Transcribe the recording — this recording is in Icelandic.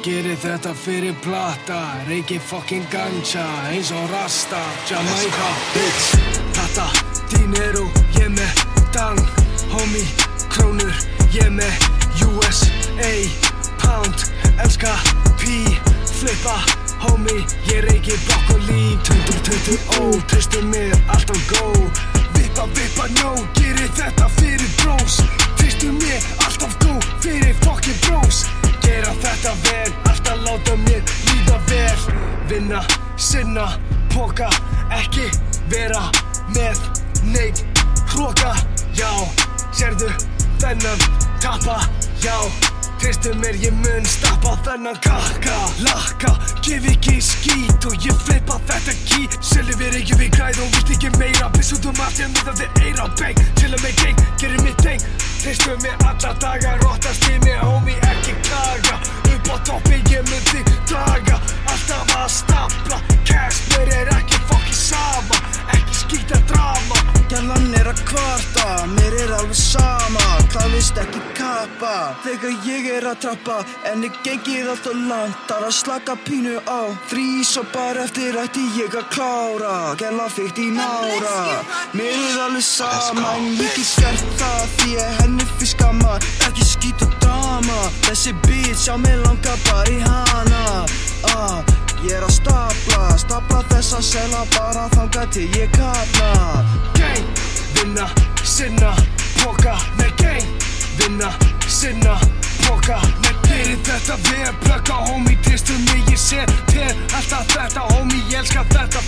Gerir þetta fyrir plata, reiki fucking ganja eins og rasta, Jamaica. Bitch Tata, dinero, ég með dang, homie, krónur, ég með USA, pound, elska, pí, flippa, homie, ég reiki brokkoli, tundur, tundur, ó, tristu mér, alltaf gó, vippa, vippa, no, gerir þetta fyrir brós, tristu mér, alltaf gó, fyrir fucking brós, gera þetta vel, alltaf láta mér líða vel, vinna, sinna, póka, ekki vera með neitt hróka, já, sérðu þennan tappa, já, tristu mér ég mun stappa þennan kakka, lakka, gef ekki skít og ég flipa þetta ký, við við græð og vilt ekki meira, pissut um allt ég miða þið eira, bang, til að mig geng, gerir mitt deng, tristu mér alla daga, róttast í mig, homie, ekki klaga, upp á toppi ég mun þig draga, alltaf að stapla, cash, mér er ekki fokki sama, ekki skýta drama, Gjallan er að kvarta, mér er alveg ekki kappa Þegar ég er að trappa En ég gengið allt og langt. Það er að slaka pínu á Frís og bara eftir ætti ég að klára. Gjallan fyrkt í nára. Mér er alveg sama En ég get gert það Því ég henni fyrir skamma Ekki skít og drama Þessi bitch á mig langar bara í hana. Ah, Ég er að stapla Stapla þessa sela bara þanga til ég kafna. Gang, sinna, póka, með gerir þetta við plöka, homie, tristu mig, ég sé þér alltaf þetta, homie, ég elska þetta,